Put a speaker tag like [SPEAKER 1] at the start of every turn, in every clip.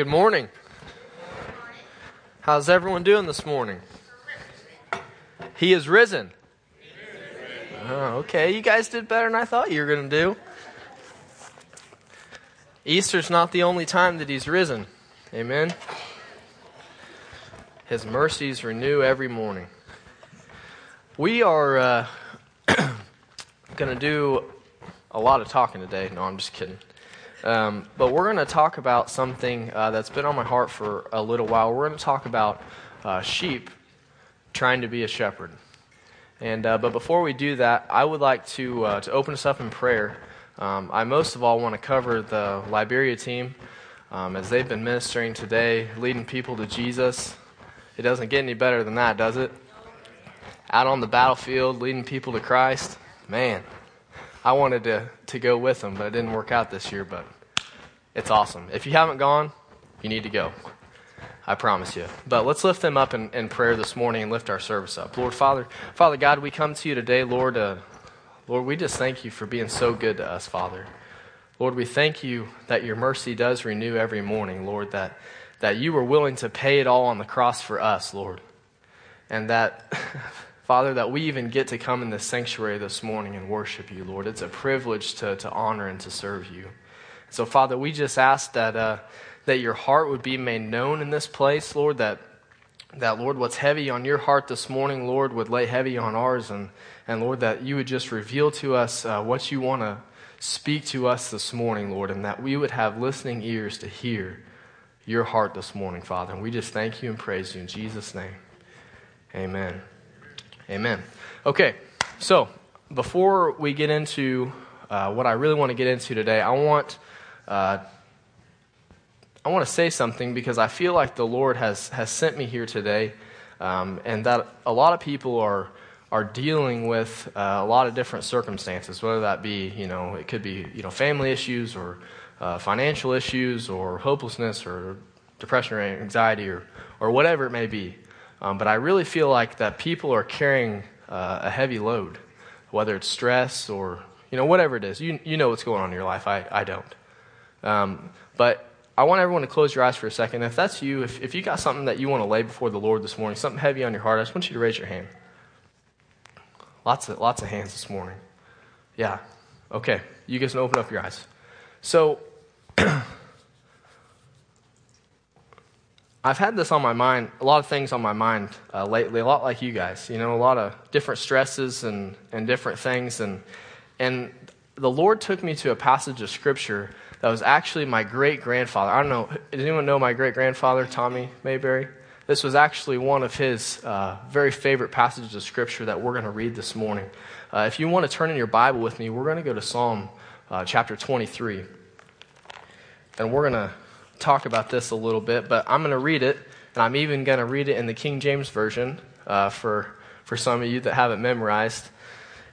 [SPEAKER 1] Good morning. How's everyone doing this morning? He is risen. Oh, okay, you guys did better than I thought you were going to do. Easter's not the only time that he's risen. Amen. His mercies renew every morning. We are uh, going to do a lot of talking today. No, I'm just kidding. Um, but we're going to talk about something uh, that's been on my heart for a little while. We're going to talk about uh, sheep trying to be a shepherd. And uh, but before we do that, I would like to uh, to open us up in prayer. Um, I most of all want to cover the Liberia team um, as they've been ministering today, leading people to Jesus. It doesn't get any better than that, does it? Out on the battlefield, leading people to Christ. Man, I wanted to, to go with them, but it didn't work out this year. But it's awesome. If you haven't gone, you need to go. I promise you. But let's lift them up in, in prayer this morning and lift our service up. Lord, Father, Father God, we come to you today, Lord. Uh, Lord, we just thank you for being so good to us, Father. Lord, we thank you that your mercy does renew every morning, Lord, that, that you were willing to pay it all on the cross for us, Lord. And that Father, that we even get to come in this sanctuary this morning and worship you, Lord. It's a privilege to, to honor and to serve you. So, Father, we just ask that, uh, that your heart would be made known in this place, Lord, that, that, Lord, what's heavy on your heart this morning, Lord, would lay heavy on ours. And, and Lord, that you would just reveal to us uh, what you want to speak to us this morning, Lord, and that we would have listening ears to hear your heart this morning, Father. And we just thank you and praise you in Jesus' name. Amen. Amen. Okay, so before we get into uh, what I really want to get into today, I want uh, I want to say something because I feel like the Lord has has sent me here today, um, and that a lot of people are are dealing with uh, a lot of different circumstances, whether that be you know it could be you know family issues or uh, financial issues or hopelessness or depression or anxiety or or whatever it may be. Um, but I really feel like that people are carrying uh, a heavy load, whether it's stress or you know whatever it is. You you know what's going on in your life. I I don't. Um, but I want everyone to close your eyes for a second. If that's you, if if you got something that you want to lay before the Lord this morning, something heavy on your heart, I just want you to raise your hand. Lots of lots of hands this morning. Yeah. Okay. You guys can open up your eyes. So. I've had this on my mind, a lot of things on my mind uh, lately, a lot like you guys, you know, a lot of different stresses and, and different things. And, and the Lord took me to a passage of Scripture that was actually my great grandfather. I don't know, does anyone know my great grandfather, Tommy Mayberry? This was actually one of his uh, very favorite passages of Scripture that we're going to read this morning. Uh, if you want to turn in your Bible with me, we're going to go to Psalm uh, chapter 23. And we're going to talk about this a little bit, but I'm going to read it, and I'm even going to read it in the King James Version uh, for, for some of you that haven't memorized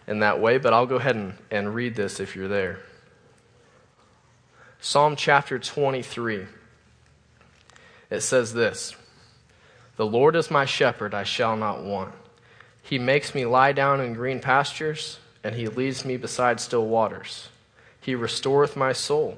[SPEAKER 1] in that way, but I'll go ahead and, and read this if you're there. Psalm chapter 23. It says this The Lord is my shepherd, I shall not want. He makes me lie down in green pastures, and he leads me beside still waters. He restoreth my soul.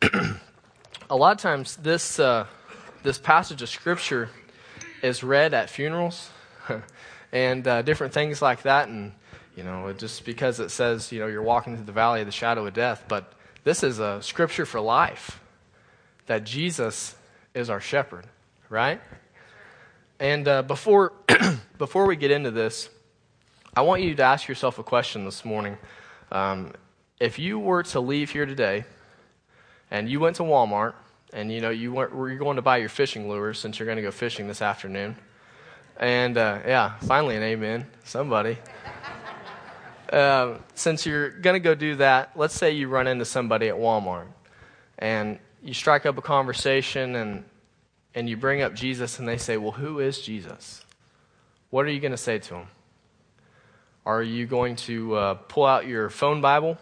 [SPEAKER 1] a lot of times this uh, this passage of scripture is read at funerals and uh, different things like that, and you know, just because it says you know you're walking through the valley of the shadow of death, but this is a scripture for life that Jesus is our shepherd, right? And uh, before before we get into this, I want you to ask yourself a question this morning. Um, if you were to leave here today and you went to Walmart and you know you were going to buy your fishing lures since you're going to go fishing this afternoon. And uh, yeah, finally an amen, somebody. Uh, since you're going to go do that, let's say you run into somebody at Walmart, and you strike up a conversation and, and you bring up Jesus, and they say, Well, who is Jesus? What are you going to say to them? Are you going to uh, pull out your phone Bible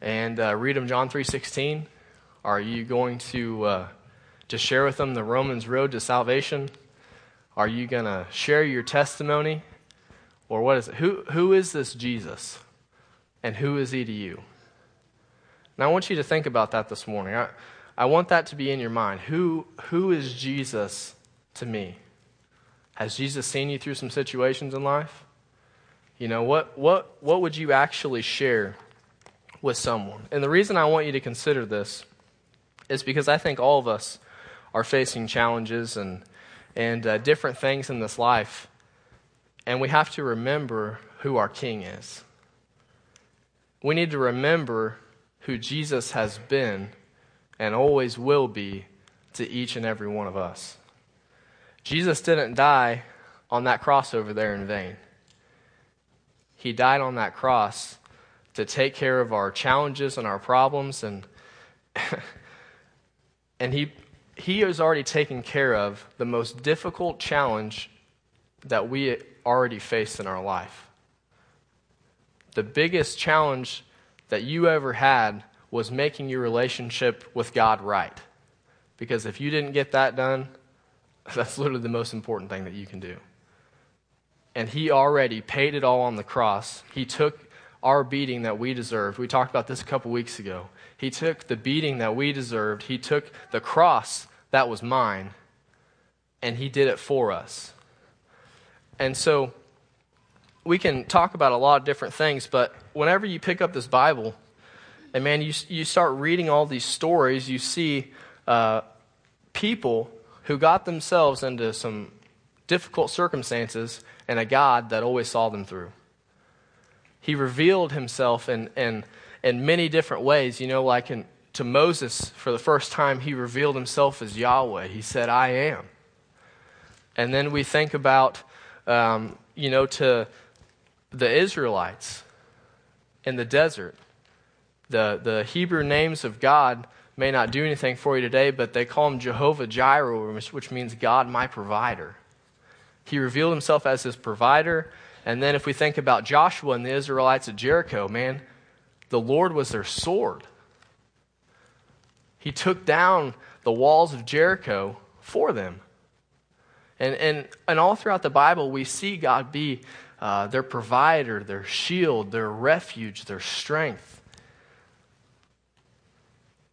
[SPEAKER 1] and uh, read them John 3.16? Are you going to uh, to share with them the Romans road to salvation? Are you going to share your testimony? Or what is it? Who, who is this Jesus? And who is he to you? Now, I want you to think about that this morning. I, I want that to be in your mind. Who, who is Jesus to me? Has Jesus seen you through some situations in life? You know, what, what, what would you actually share with someone? And the reason I want you to consider this is because I think all of us are facing challenges and and uh, different things in this life. And we have to remember who our King is. We need to remember who Jesus has been and always will be to each and every one of us. Jesus didn't die on that cross over there in vain. He died on that cross to take care of our challenges and our problems and and he he has already taken care of the most difficult challenge that we already face in our life. The biggest challenge that you ever had was making your relationship with God right. Because if you didn't get that done, that's literally the most important thing that you can do. And He already paid it all on the cross. He took our beating that we deserved. We talked about this a couple weeks ago. He took the beating that we deserved, He took the cross that was mine, and He did it for us. And so we can talk about a lot of different things, but whenever you pick up this Bible, and man, you, you start reading all these stories, you see uh, people who got themselves into some difficult circumstances and a God that always saw them through. He revealed himself in, in, in many different ways, you know, like in to Moses for the first time, he revealed himself as Yahweh. He said, I am. And then we think about, um, you know, to the Israelites in the desert. The, the Hebrew names of God may not do anything for you today, but they call him Jehovah Jireh, which means God, my provider. He revealed himself as his provider. And then if we think about Joshua and the Israelites at Jericho, man, the Lord was their sword. He took down the walls of Jericho for them. And, and, and all throughout the Bible, we see God be uh, their provider, their shield, their refuge, their strength.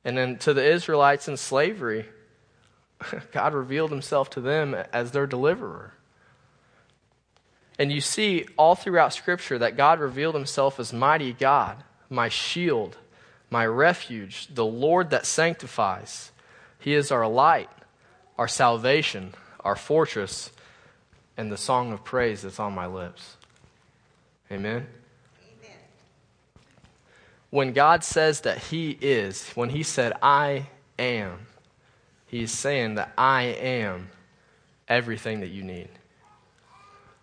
[SPEAKER 1] And then to the Israelites in slavery, God revealed himself to them as their deliverer. And you see all throughout Scripture that God revealed himself as mighty God, my shield, my refuge, the Lord that sanctifies. He is our light, our salvation, our fortress, and the song of praise that's on my lips. Amen. Amen. When God says that He is, when He said, I am, He's saying that I am everything that you need.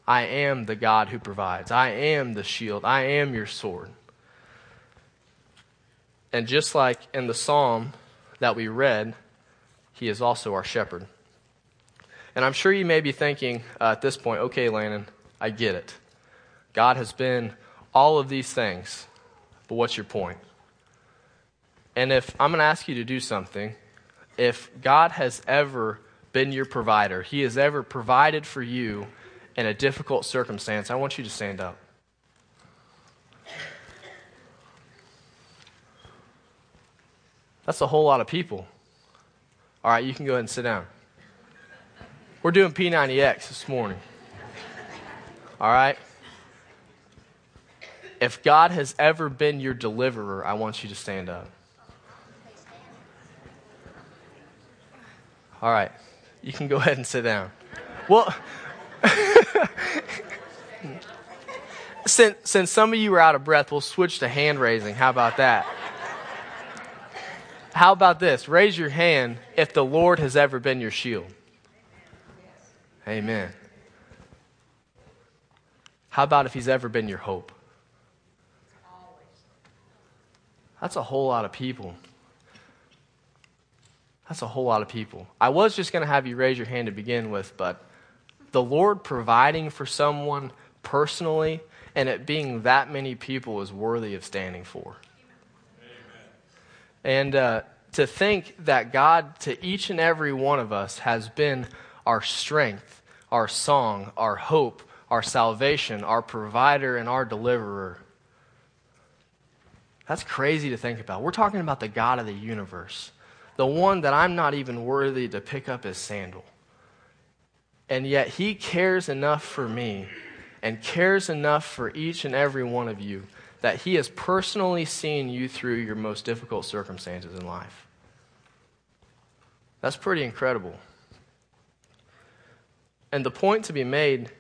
[SPEAKER 1] I am the God who provides. I am the shield. I am your sword. And just like in the psalm that we read, he is also our shepherd. And I'm sure you may be thinking uh, at this point, okay, Landon, I get it. God has been all of these things, but what's your point? And if I'm going to ask you to do something, if God has ever been your provider, He has ever provided for you in a difficult circumstance, I want you to stand up. That's a whole lot of people. All right, you can go ahead and sit down. We're doing P90X this morning. All right? If God has ever been your deliverer, I want you to stand up. All right, you can go ahead and sit down. Well, since, since some of you are out of breath, we'll switch to hand raising. How about that? How about this? Raise your hand if the Lord has ever been your shield. Amen. How about if he's ever been your hope? That's a whole lot of people. That's a whole lot of people. I was just going to have you raise your hand to begin with, but the Lord providing for someone personally and it being that many people is worthy of standing for. And uh, to think that God, to each and every one of us, has been our strength, our song, our hope, our salvation, our provider, and our deliverer. That's crazy to think about. We're talking about the God of the universe, the one that I'm not even worthy to pick up his sandal. And yet, he cares enough for me and cares enough for each and every one of you that He has personally seen you through your most difficult circumstances in life. That's pretty incredible. And the point to be made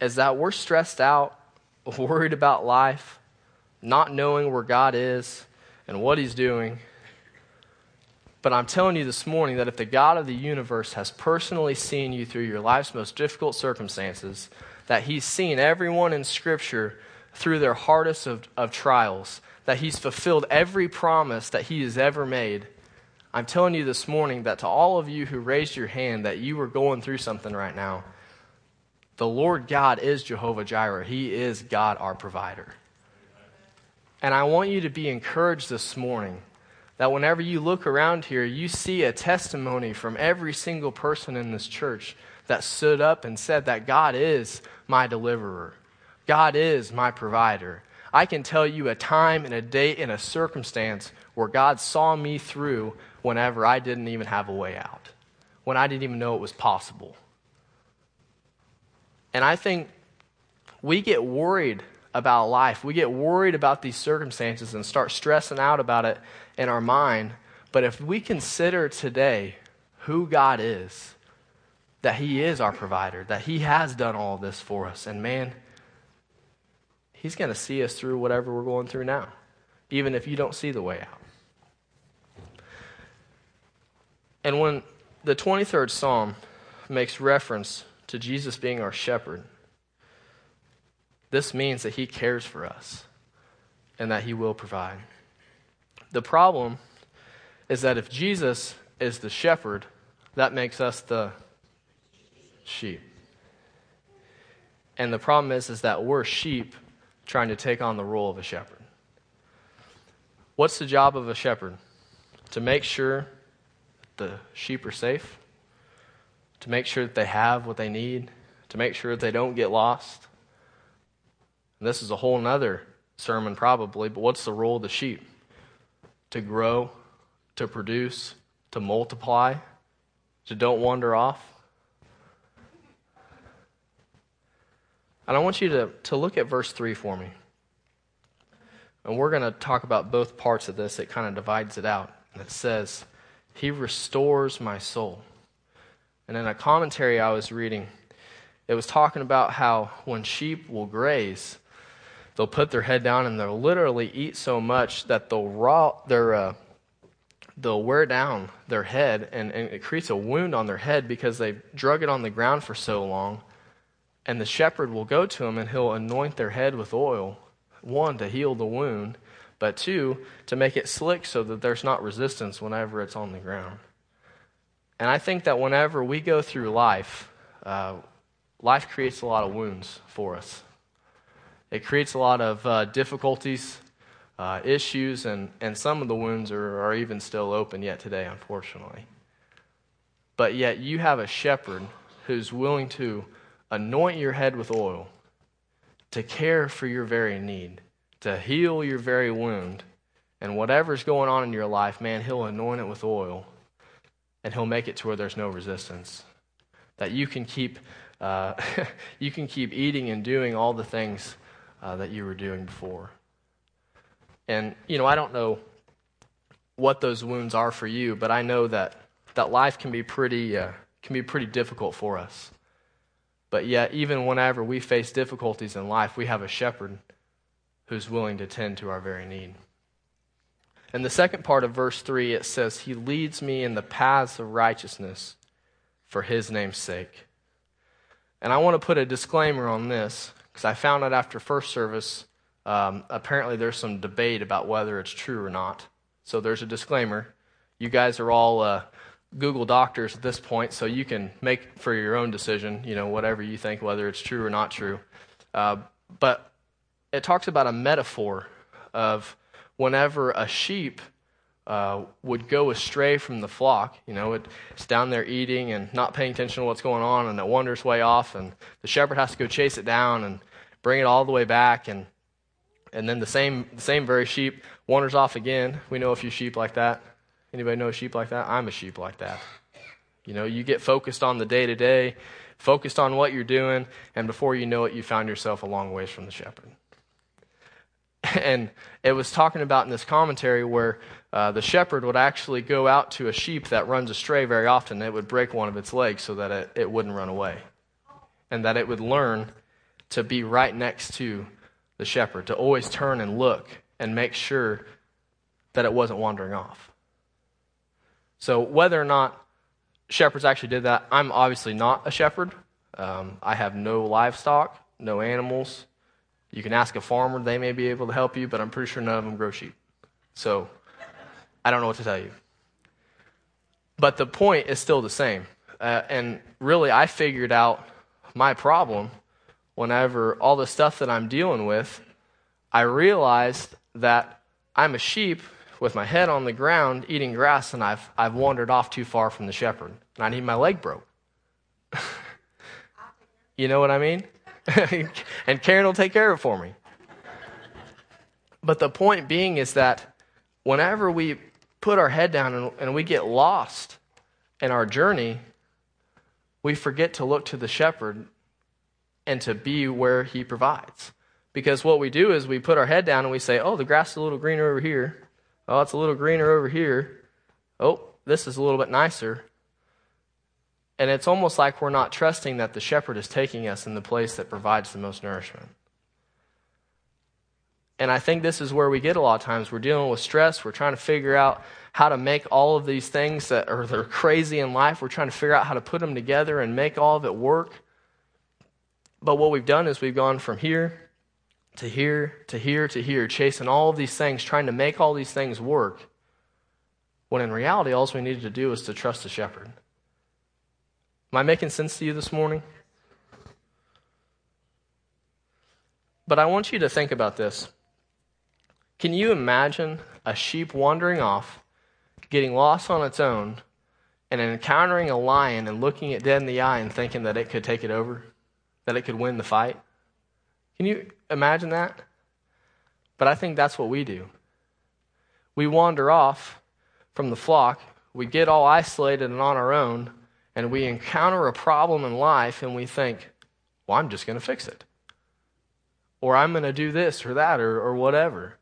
[SPEAKER 1] is that we're stressed out, worried about life, not knowing where God is and what He's doing. But I'm telling you this morning that if the God of the universe has personally seen you through your life's most difficult circumstances, that he's seen everyone in Scripture through their hardest of, of trials, that he's fulfilled every promise that he has ever made. I'm telling you this morning that to all of you who raised your hand that you were going through something right now, the Lord God is Jehovah Jireh. He is God our provider. And I want you to be encouraged this morning that whenever you look around here, you see a testimony from every single person in this church that stood up and said that God is my deliverer. God is my provider. I can tell you a time and a date and a circumstance where God saw me through whenever I didn't even have a way out, when I didn't even know it was possible. And I think we get worried about life. We get worried about these circumstances and start stressing out about it in our mind. But if we consider today who God is, that He is our provider, that He has done all this for us. And man, He's going to see us through whatever we're going through now, even if you don't see the way out. And when the 23rd Psalm makes reference to Jesus being our shepherd, this means that He cares for us and that He will provide. The problem is that if Jesus is the shepherd, that makes us the sheep. And the problem is, is that we're sheep trying to take on the role of a shepherd. What's the job of a shepherd? To make sure the sheep are safe, to make sure that they have what they need, to make sure that they don't get lost. And this is a whole nother sermon, probably, but what's the role of the sheep? To grow, to produce, to multiply, to don't wander off. And I want you to, to look at verse 3 for me. And we're going to talk about both parts of this. It kind of divides it out. It says, He restores my soul. And in a commentary I was reading, it was talking about how when sheep will graze, they'll put their head down and they'll literally eat so much that they'll raw, their, uh, they'll wear down their head and, and it creates a wound on their head because they've drug it on the ground for so long and the shepherd will go to them and he'll anoint their head with oil, one, to heal the wound, but two, to make it slick so that there's not resistance whenever it's on the ground. And I think that whenever we go through life, uh, life creates a lot of wounds for us. It creates a lot of uh, difficulties, uh, issues, and, and some of the wounds are, are even still open yet today, unfortunately. But yet, you have a shepherd who's willing to anoint your head with oil, to care for your very need, to heal your very wound. And whatever's going on in your life, man, He'll anoint it with oil and He'll make it to where there's no resistance. That you can keep, uh, you can keep eating and doing all the things uh, that you were doing before. And, you know, I don't know what those wounds are for you, but I know that, that life can be pretty, uh, can be pretty difficult for us. But yet, even whenever we face difficulties in life, we have a shepherd who's willing to tend to our very need. In the second part of verse 3, it says, He leads me in the paths of righteousness for His name's sake. And I want to put a disclaimer on this because I found out after first service, um, apparently there's some debate about whether it's true or not. So there's a disclaimer. you guys are all uh, Google doctors at this point, so you can make for your own decision, you know, whatever you think, whether it's true or not true. Uh, but it talks about a metaphor of whenever a sheep uh, would go astray from the flock. You know, it, it's down there eating and not paying attention to what's going on, and it wanders way off, and the shepherd has to go chase it down and bring it all the way back, and and then the same the same very sheep wanders off again. We know a few sheep like that. Anybody know a sheep like that? I'm a sheep like that. You know, you get focused on the day to day, focused on what you're doing, and before you know it, you found yourself a long ways from the shepherd. And it was talking about in this commentary where uh, the shepherd would actually go out to a sheep that runs astray very often. It would break one of its legs so that it, it wouldn't run away. And that it would learn to be right next to the shepherd, to always turn and look and make sure that it wasn't wandering off. So, whether or not shepherds actually did that, I'm obviously not a shepherd. Um, I have no livestock, no animals. You can ask a farmer, they may be able to help you, but I'm pretty sure none of them grow sheep. So, I don't know what to tell you. But the point is still the same. Uh, and really, I figured out my problem whenever all the stuff that I'm dealing with, I realized that I'm a sheep with my head on the ground eating grass and I've, I've wandered off too far from the shepherd and I need my leg broke. you know what I mean? and Karen will take care of it for me. But the point being is that whenever we put our head down and, and we get lost in our journey, we forget to look to the shepherd and to be where he provides. Because what we do is we put our head down and we say, oh, the grass is a little greener over here. Oh, it's a little greener over here. Oh, this is a little bit nicer. And it's almost like we're not trusting that the shepherd is taking us in the place that provides the most nourishment. And I think this is where we get a lot of times. We're dealing with stress. We're trying to figure out how to make all of these things that are they're crazy in life. We're trying to figure out how to put them together and make all of it work. But what we've done is we've gone from here to here to here to here, chasing all of these things, trying to make all these things work. When in reality, all we needed to do was to trust the shepherd. Am I making sense to you this morning? But I want you to think about this. Can you imagine a sheep wandering off, getting lost on its own, and encountering a lion and looking it dead in the eye and thinking that it could take it over, that it could win the fight? Can you imagine that? But I think that's what we do. We wander off from the flock, we get all isolated and on our own, and we encounter a problem in life and we think, well, I'm just going to fix it. Or I'm going to do this or that or, or whatever.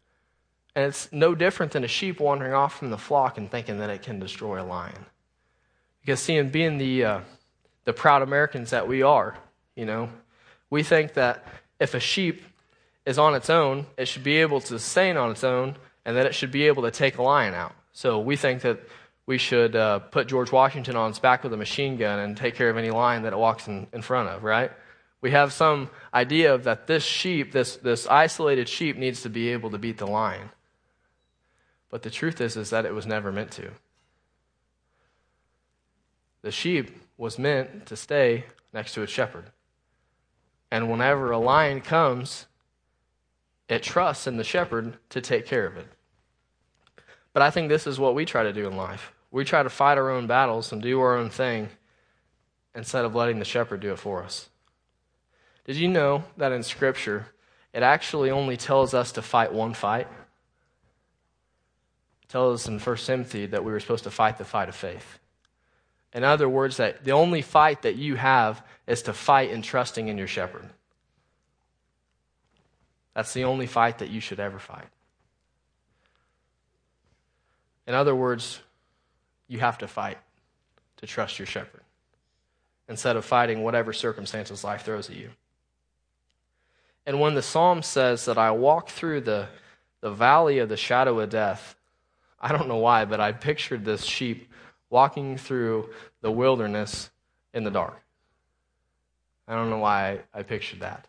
[SPEAKER 1] And it's no different than a sheep wandering off from the flock and thinking that it can destroy a lion. Because, seeing, being the, uh, the proud Americans that we are, you know, we think that if a sheep is on its own, it should be able to sustain on its own and that it should be able to take a lion out. So we think that we should uh, put George Washington on its back with a machine gun and take care of any lion that it walks in, in front of, right? We have some idea of that this sheep, this, this isolated sheep, needs to be able to beat the lion. But the truth is, is that it was never meant to. The sheep was meant to stay next to its shepherd. And whenever a lion comes, it trusts in the shepherd to take care of it. But I think this is what we try to do in life. We try to fight our own battles and do our own thing instead of letting the shepherd do it for us. Did you know that in Scripture, it actually only tells us to fight one fight? tells us in 1 Timothy that we were supposed to fight the fight of faith. In other words, that the only fight that you have is to fight in trusting in your shepherd. That's the only fight that you should ever fight. In other words, you have to fight to trust your shepherd instead of fighting whatever circumstances life throws at you. And when the psalm says that I walk through the, the valley of the shadow of death, I don't know why, but I pictured this sheep walking through the wilderness in the dark. I don't know why I, pictured that.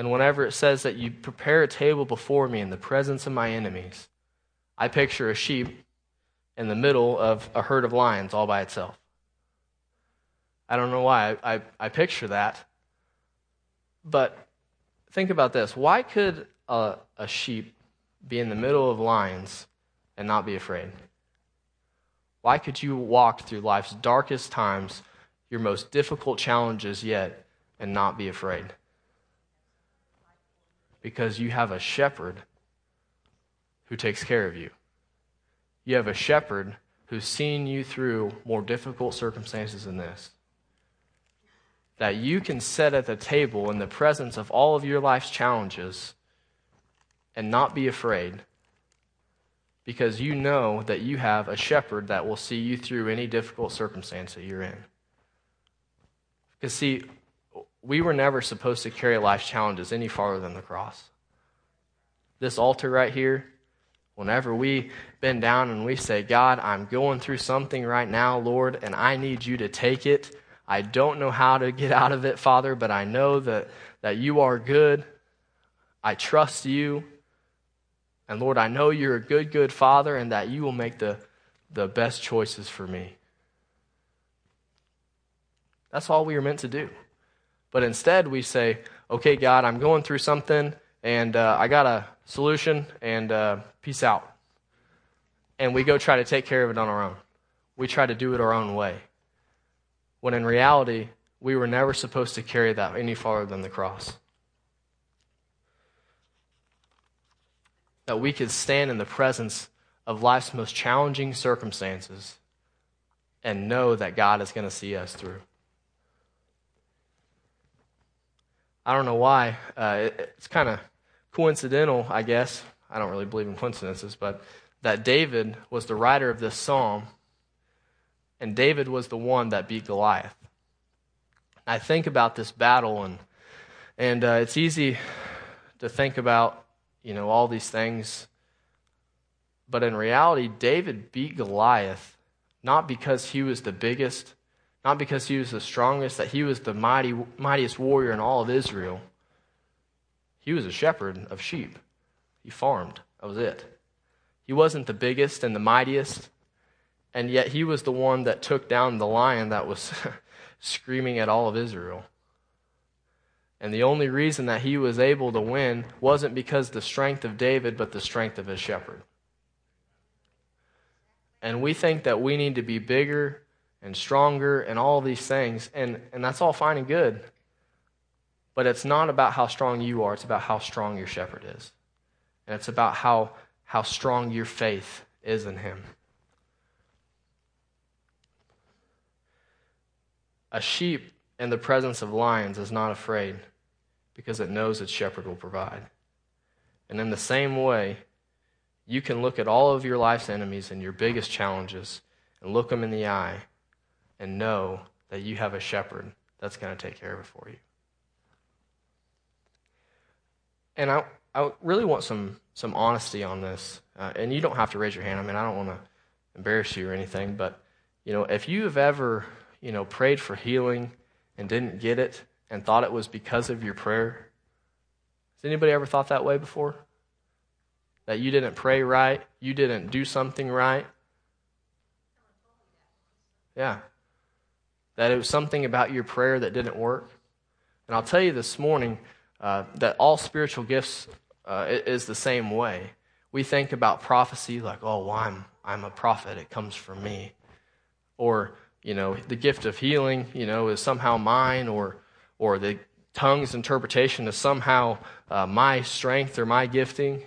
[SPEAKER 1] And whenever it says that you prepare a table before me in the presence of my enemies, I picture a sheep in the middle of a herd of lions all by itself. I don't know why I, I, I picture that. But think about this why could a, a sheep be in the middle of lions and not be afraid? Why could you walk through life's darkest times, your most difficult challenges yet, and not be afraid? Because you have a shepherd who takes care of you. You have a shepherd who's seen you through more difficult circumstances than this. That you can sit at the table in the presence of all of your life's challenges and not be afraid because you know that you have a shepherd that will see you through any difficult circumstance that you're in. Because, see, we were never supposed to carry life's challenges any farther than the cross. This altar right here, whenever we bend down and we say, God, I'm going through something right now, Lord, and I need you to take it. I don't know how to get out of it, Father, but I know that, that you are good. I trust you. And Lord, I know you're a good, good father and that you will make the, the best choices for me. That's all we are meant to do. But instead, we say, okay, God, I'm going through something and uh, I got a solution and uh, peace out. And we go try to take care of it on our own. We try to do it our own way. When in reality, we were never supposed to carry that any farther than the cross. that we could stand in the presence of life's most challenging circumstances and know that God is going to see us through. I don't know why. Uh, it, it's kind of coincidental, I guess. I don't really believe in coincidences, but that David was the writer of this psalm, and David was the one that beat Goliath. I think about this battle, and and uh, it's easy to think about you know, all these things. But in reality, David beat Goliath not because he was the biggest, not because he was the strongest, that he was the mighty, mightiest warrior in all of Israel. He was a shepherd of sheep. He farmed. That was it. He wasn't the biggest and the mightiest, and yet he was the one that took down the lion that was screaming at all of Israel. And the only reason that he was able to win wasn't because the strength of David, but the strength of his shepherd. And we think that we need to be bigger and stronger and all these things, and, and that's all fine and good. But it's not about how strong you are, it's about how strong your shepherd is. And it's about how, how strong your faith is in him. A sheep in the presence of lions is not afraid because it knows its shepherd will provide. And in the same way, you can look at all of your life's enemies and your biggest challenges and look them in the eye and know that you have a shepherd that's going to take care of it for you. And I, I really want some, some honesty on this. Uh, and you don't have to raise your hand. I mean, I don't want to embarrass you or anything, but you know, if you have ever, you know, prayed for healing and didn't get it, and thought it was because of your prayer? Has anybody ever thought that way before? That you didn't pray right, you didn't do something right? Yeah. That it was something about your prayer that didn't work? And I'll tell you this morning uh, that all spiritual gifts uh, is the same way. We think about prophecy like, oh, well, I'm, I'm a prophet, it comes from me. Or, you know, the gift of healing, you know, is somehow mine, or or the tongue's interpretation is somehow uh, my strength or my gifting.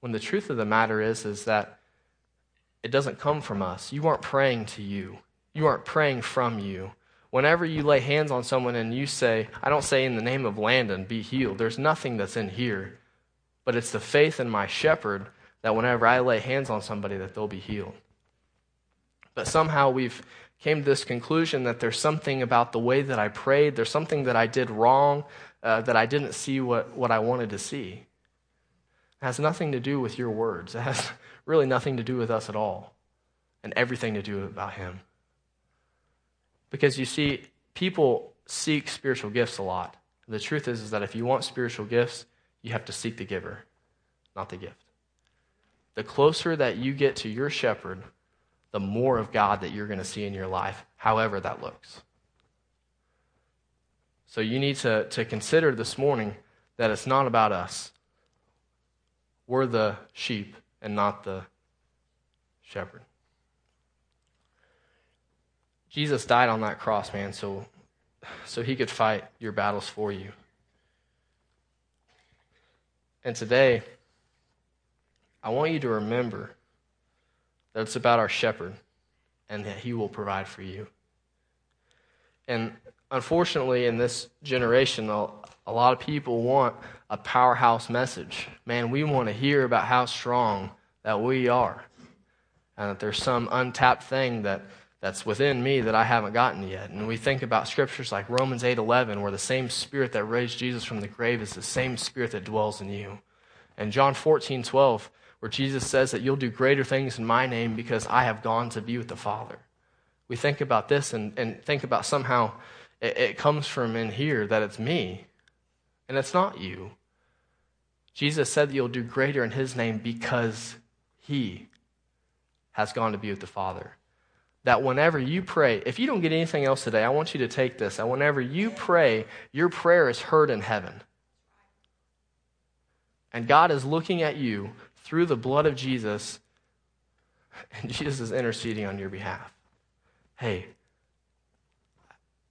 [SPEAKER 1] When the truth of the matter is, is that it doesn't come from us. You aren't praying to you. You aren't praying from you. Whenever you lay hands on someone and you say, I don't say in the name of Landon, be healed. There's nothing that's in here. But it's the faith in my shepherd that whenever I lay hands on somebody that they'll be healed. But somehow we've came to this conclusion that there's something about the way that I prayed, there's something that I did wrong, uh, that I didn't see what, what I wanted to see. It has nothing to do with your words. It has really nothing to do with us at all, and everything to do about Him. Because you see, people seek spiritual gifts a lot. The truth is, is that if you want spiritual gifts, you have to seek the giver, not the gift. the closer that you get to your shepherd, the more of God that you're going to see in your life, however that looks. So you need to, to consider this morning that it's not about us. We're the sheep and not the shepherd. Jesus died on that cross, man, so, so he could fight your battles for you. And today, I want you to remember that it's about our shepherd and that he will provide for you. And unfortunately, in this generation, a lot of people want a powerhouse message. Man, we want to hear about how strong that we are and that there's some untapped thing that that's within me that I haven't gotten yet. And we think about scriptures like Romans 8:11 where the same spirit that raised Jesus from the grave is the same spirit that dwells in you. And John 14:12 where Jesus says that you'll do greater things in my name because I have gone to be with the Father. We think about this and, and think about somehow it, it comes from in here that it's me. And it's not you. Jesus said that you'll do greater in his name because he has gone to be with the Father that whenever you pray, if you don't get anything else today, I want you to take this. And whenever you pray, your prayer is heard in heaven. And God is looking at you through the blood of Jesus, and Jesus is interceding on your behalf. Hey,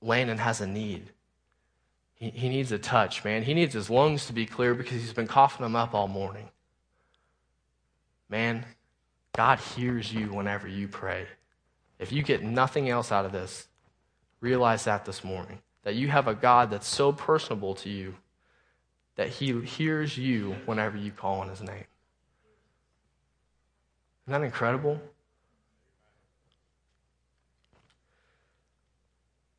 [SPEAKER 1] Landon has a need. He, he needs a touch, man. He needs his lungs to be clear because he's been coughing them up all morning. Man, God hears you whenever you pray. If you get nothing else out of this, realize that this morning. That you have a God that's so personable to you that he hears you whenever you call on his name. Isn't that incredible?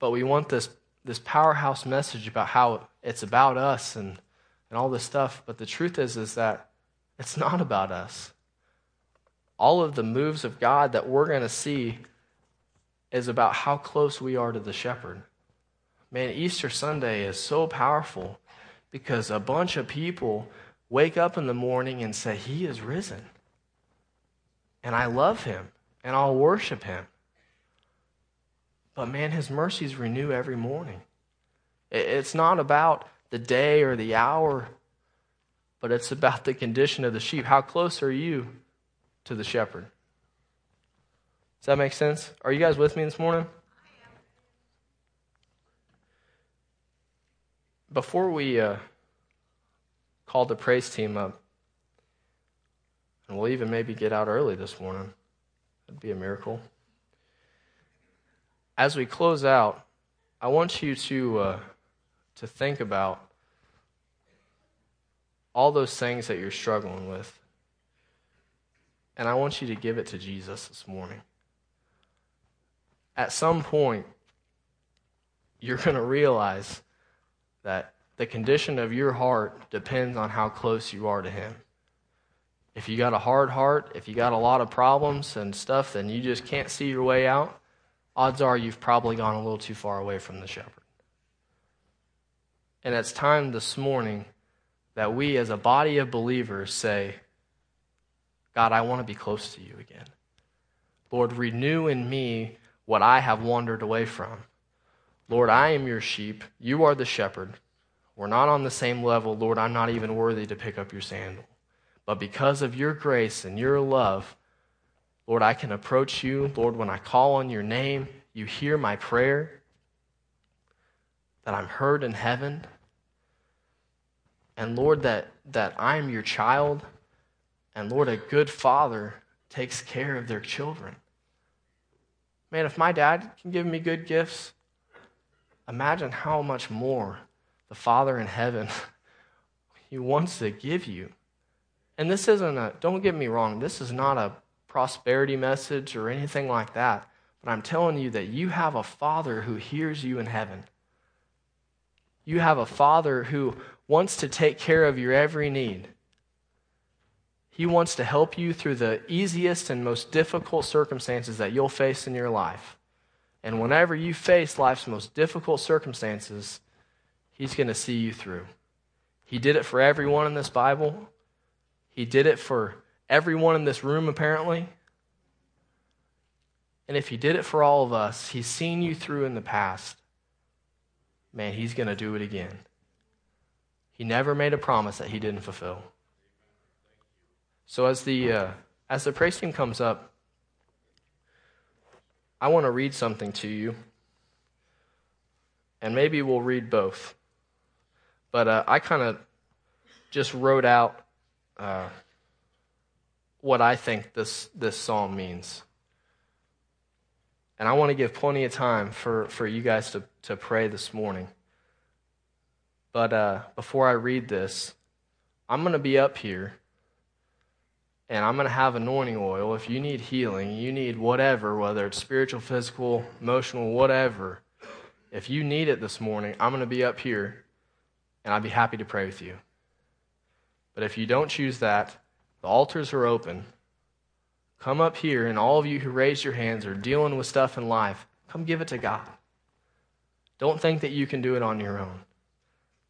[SPEAKER 1] But we want this, this powerhouse message about how it's about us and, and all this stuff. But the truth is, is that it's not about us. All of the moves of God that we're going to see is about how close we are to the shepherd. Man, Easter Sunday is so powerful because a bunch of people wake up in the morning and say, He is risen. And I love him and I'll worship him. But man, his mercies renew every morning. It's not about the day or the hour, but it's about the condition of the sheep. How close are you to the shepherd? Does that make sense? Are you guys with me this morning? Before we uh, call the praise team up, and we'll even maybe get out early this morning, that'd be a miracle. As we close out, I want you to uh, to think about all those things that you're struggling with, and I want you to give it to Jesus this morning at some point, you're going to realize that the condition of your heart depends on how close you are to Him. If you got a hard heart, if you got a lot of problems and stuff, then you just can't see your way out, odds are you've probably gone a little too far away from the shepherd. And it's time this morning that we, as a body of believers, say, God, I want to be close to you again. Lord, renew in me what I have wandered away from. Lord, I am your sheep. You are the shepherd. We're not on the same level. Lord, I'm not even worthy to pick up your sandal. But because of your grace and your love, Lord, I can approach you. Lord, when I call on your name, you hear my prayer, that I'm heard in heaven. And Lord, that, that I am your child. And Lord, a good father takes care of their children. Man, if my dad can give me good gifts, imagine how much more the Father in heaven he wants to give you. And this isn't a don't get me wrong, this is not a prosperity message or anything like that. But I'm telling you that you have a Father who hears you in heaven. You have a Father who wants to take care of your every need. He wants to help you through the easiest and most difficult circumstances that you'll face in your life. And whenever you face life's most difficult circumstances, He's going to see you through. He did it for everyone in this Bible. He did it for everyone in this room, apparently. And if He did it for all of us, He's seen you through in the past. Man, He's going to do it again. He never made a promise that He didn't fulfill. So as the uh, as the praise team comes up, I want to read something to you, and maybe we'll read both. But uh, I kind of just wrote out uh, what I think this this psalm means, and I want to give plenty of time for for you guys to to pray this morning. But uh, before I read this, I'm going to be up here and I'm going to have anointing oil. If you need healing, you need whatever, whether it's spiritual, physical, emotional, whatever, if you need it this morning, I'm going to be up here and I'd be happy to pray with you. But if you don't choose that, the altars are open. Come up here, and all of you who raised your hands are dealing with stuff in life, come give it to God. Don't think that you can do it on your own.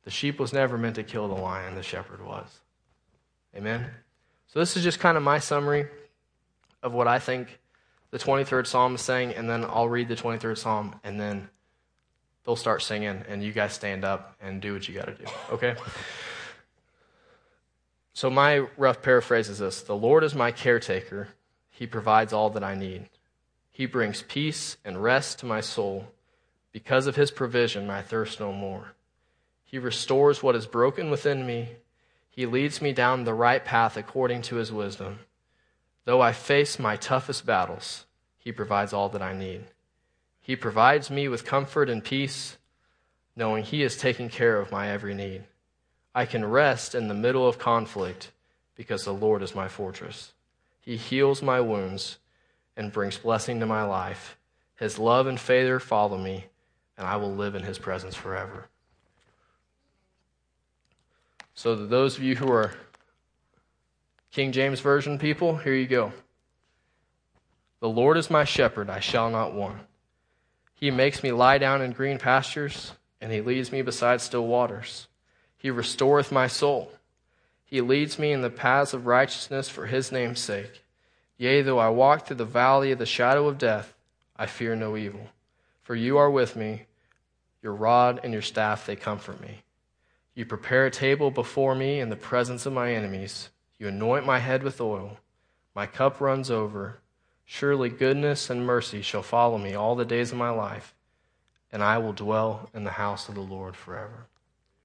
[SPEAKER 1] The sheep was never meant to kill the lion, the shepherd was. Amen? So, this is just kind of my summary of what I think the 23rd Psalm is saying, and then I'll read the 23rd Psalm, and then they'll start singing, and you guys stand up and do what you got to do, okay? So, my rough paraphrase is this The Lord is my caretaker, He provides all that I need. He brings peace and rest to my soul. Because of His provision, I thirst no more. He restores what is broken within me he leads me down the right path according to his wisdom. Though I face my toughest battles, he provides all that I need. He provides me with comfort and peace, knowing he is taking care of my every need. I can rest in the middle of conflict because the Lord is my fortress. He heals my wounds and brings blessing to my life. His love and favor follow me, and I will live in his presence forever. So, those of you who are King James Version people, here you go. The Lord is my shepherd, I shall not want. He makes me lie down in green pastures, and he leads me beside still waters. He restoreth my soul. He leads me in the paths of righteousness for his name's sake. Yea, though I walk through the valley of the shadow of death, I fear no evil. For you are with me, your rod and your staff, they comfort me. You prepare a table before me in the presence of my enemies. You anoint my head with oil. My cup runs over. Surely goodness and mercy shall follow me all the days of my life, and I will dwell in the house of the Lord forever.